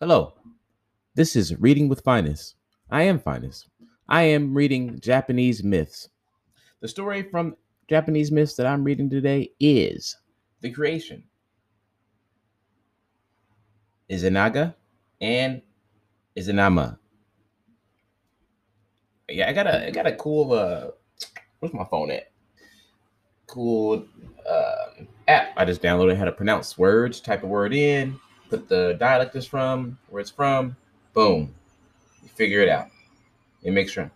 Hello, this is Reading with Phines. I am Phines. I am reading Japanese myths. The story from Japanese myths that I'm reading today is The Creation. Izanaga and Izanama. Yeah, I got a I got a cool uh where's my phone at? Cool uh, app I just downloaded how to pronounce words, type a word in, put the dialect it's from, where it's from, boom. You figure it out. It makes sure.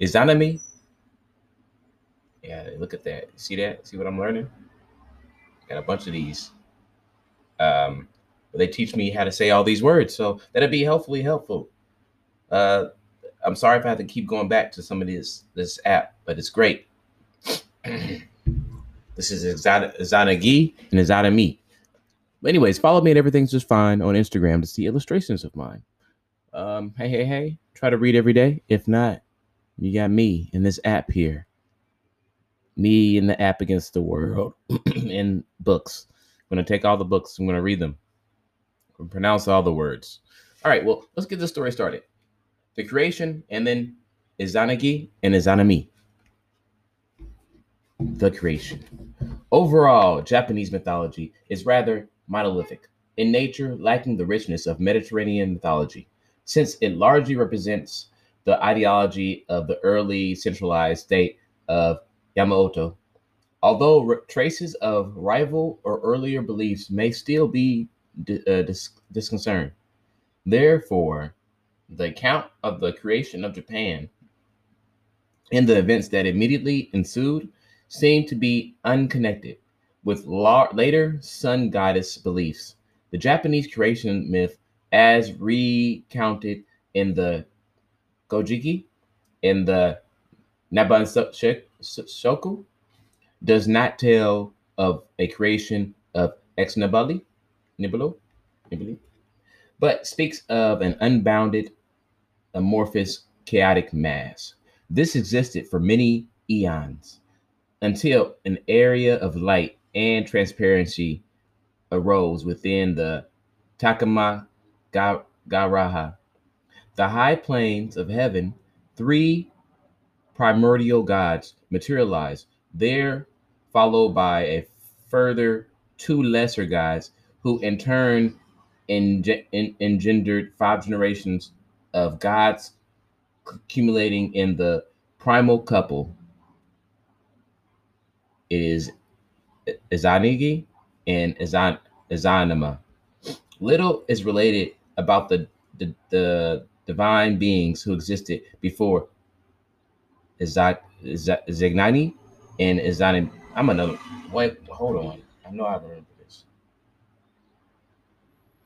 Izanami. Yeah, look at that. See that? See what I'm learning? Got a bunch of these. Um, they teach me how to say all these words, so that'd be helpfully helpful. Uh, I'm sorry if I have to keep going back to some of this this app, but it's great. this is Izanagi and Izanami. But anyways, follow me and everything's just fine on Instagram to see illustrations of mine. Um, hey, hey, hey, try to read every day. If not, you got me in this app here. Me in the app against the world in books. I'm gonna take all the books, I'm gonna read them. And pronounce all the words. All right, well, let's get this story started. The creation, and then Izanagi and Izanami. The creation. Overall, Japanese mythology is rather monolithic, in nature lacking the richness of Mediterranean mythology, since it largely represents the ideology of the early centralized state of Yamato. Although r- traces of rival or earlier beliefs may still be uh, dis- disconcerned. Therefore, the account of the creation of Japan and the events that immediately ensued seem to be unconnected with la- later sun goddess beliefs. The Japanese creation myth, as recounted in the Gojiki and the Nabanshoku, does not tell of a creation of ex nihilo, nibali, but speaks of an unbounded, amorphous, chaotic mass. This existed for many eons until an area of light and transparency arose within the Takama Ga- Garaha, the high plains of heaven. Three primordial gods materialized there, followed by a further two lesser gods, who in turn enge- en- engendered five generations of gods accumulating in the primal couple. Is Izanagi and Izan Izanama. Little is related about the, the, the divine beings who existed before Izat Iza- Zignani and Izanim. I'm another. Wait, hold on. I know I remember.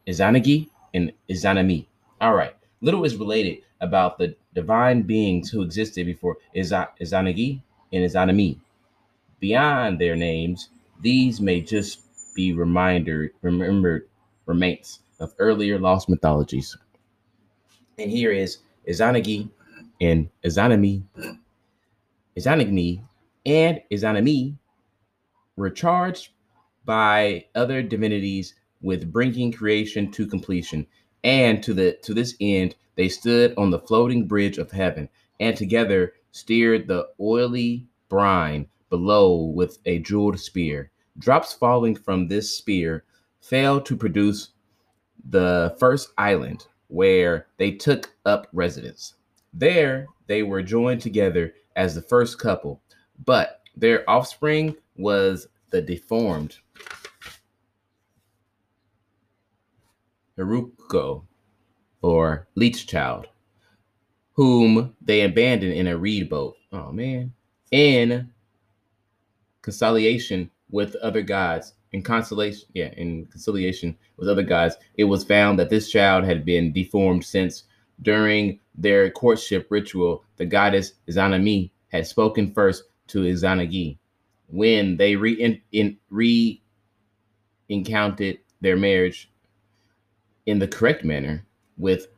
Izanagi and Izanami. All right. Little is related about the divine beings who existed before Iza- Izanagi and Izanami. Beyond their names, these may just be reminder remembered remains of earlier lost mythologies. And here is Izanagi and Izanami, Izanagni and Izanami were charged by other divinities with bringing creation to completion. And to the to this end, they stood on the floating bridge of heaven, and together steered the oily brine below with a jeweled spear. Drops falling from this spear failed to produce the first island where they took up residence. There they were joined together as the first couple, but their offspring was the deformed Haruko or Leech Child, whom they abandoned in a reed boat. Oh man. In conciliation with other gods, in consolation, yeah, in conciliation with other gods, it was found that this child had been deformed since during their courtship ritual, the goddess Izanami had spoken first to Izanagi. When they re in re encountered their marriage, in the correct manner, with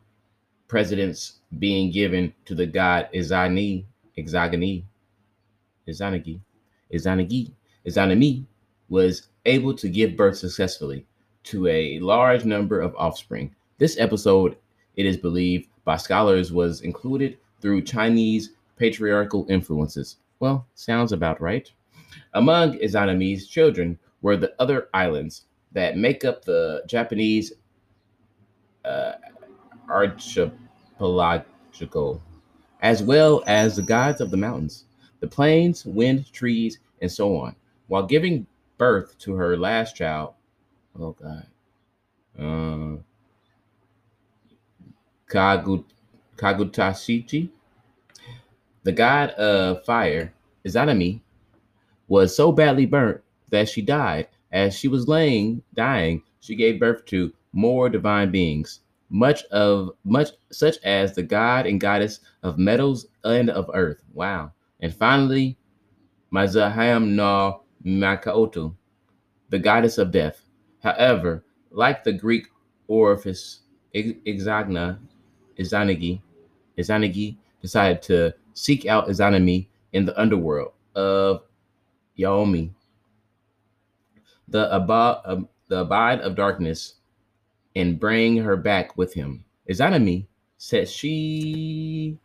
presidents being given to the god Izani, Izagani, Izanagi, Izanagi, Izanami, was able to give birth successfully to a large number of offspring. This episode, it is believed by scholars, was included through Chinese patriarchal influences. Well, sounds about right. Among Izanami's children were the other islands that make up the Japanese uh, archipelago, as well as the gods of the mountains, the plains, wind, trees, and so on. While giving birth to her last child, oh God, uh, Kagut, Kagutashichi, the god of fire, Izanami, was so badly burnt that she died. As she was laying, dying, she gave birth to more divine beings, much of much such as the god and goddess of metals and of earth. Wow. And finally, Mazaham no Makaoto, the goddess of death. However, like the Greek Orpheus Exagna, Izanagi, Izanagi decided to seek out Izanami in the underworld of Yaomi, the, abide, uh, the abide of darkness, and bring her back with him. Izanami said she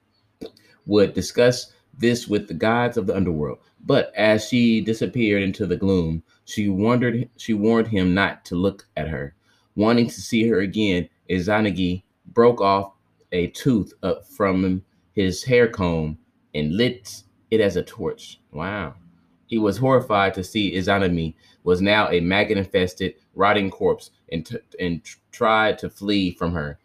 would discuss this with the gods of the underworld. But as she disappeared into the gloom, she wondered she warned him not to look at her. Wanting to see her again, Izanagi broke off a tooth up from his hair comb and lit it as a torch. Wow. He was horrified to see Izanami was now a maggot-infested, rotting corpse and, t- and tried to flee from her.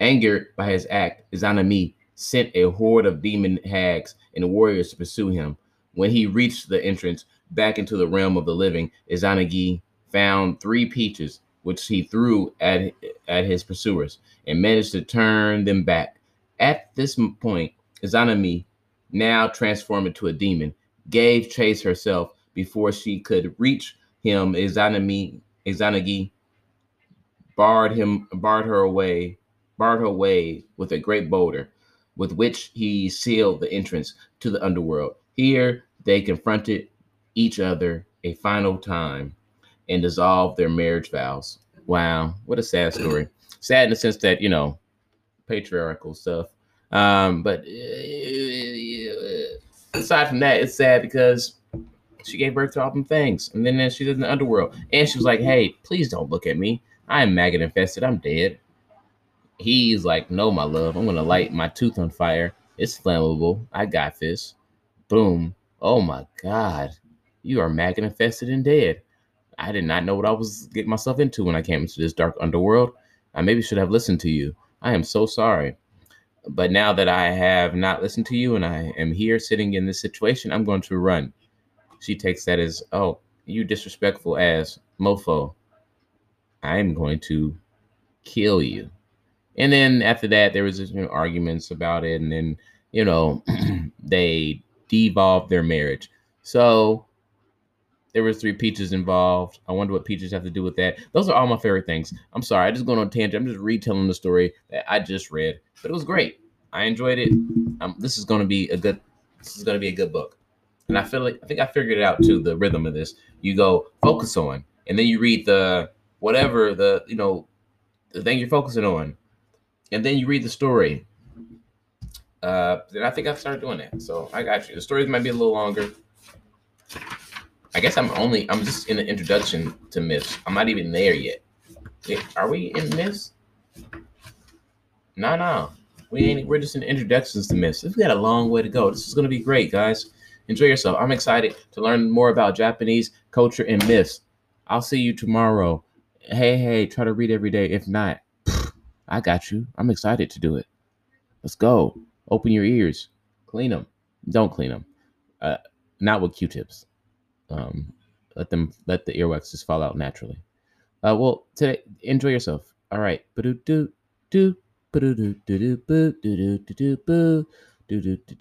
Angered by his act, Izanami sent a horde of demon hags and warriors to pursue him. When he reached the entrance back into the realm of the living, Izanagi found three peaches, which he threw at, at his pursuers and managed to turn them back. At this point, Izanami, now transformed into a demon, gave chase herself before she could reach him. Izanami, Izanagi barred him, barred her away, barred her way with a great boulder with which he sealed the entrance to the underworld. Here they confronted each other a final time and dissolved their marriage vows. Wow, what a sad story. Sad in the sense that, you know, patriarchal stuff. Um, but uh, aside from that, it's sad because she gave birth to all them things. And then uh, she's in the underworld. And she was like, hey, please don't look at me. I am maggot infested. I'm dead. He's like, no, my love, I'm gonna light my tooth on fire. It's flammable. I got this. Boom. Oh my god. You are maggot infested and dead. I did not know what I was getting myself into when I came into this dark underworld. I maybe should have listened to you. I am so sorry. But now that I have not listened to you and I am here sitting in this situation, I'm going to run. She takes that as, oh, you disrespectful ass mofo. I'm going to kill you. And then after that, there was you know, arguments about it, and then you know they devolved their marriage. So there was three peaches involved. I wonder what peaches have to do with that. Those are all my favorite things. I'm sorry, I just going on tangent. I'm just retelling the story that I just read, but it was great. I enjoyed it. Um, this is going to be a good. This is going to be a good book, and I feel like I think I figured it out too. The rhythm of this, you go focus on, and then you read the whatever the you know the thing you're focusing on and then you read the story. Uh, then I think I started doing that. So I got you. The stories might be a little longer. I guess I'm only I'm just in the introduction to myths. I'm not even there yet. are we in myths? No, no. We ain't we're just in introductions to myths. We've got a long way to go. This is gonna be great, guys. Enjoy yourself. I'm excited to learn more about Japanese culture and myths. I'll see you tomorrow. Hey, hey, try to read every day. If not, I got you. I'm excited to do it. Let's go. Open your ears. Clean them. Don't clean them. Uh, not with Q-tips. Um, let them let the earwax just fall out naturally. Uh, well, today enjoy yourself. All right. do do do do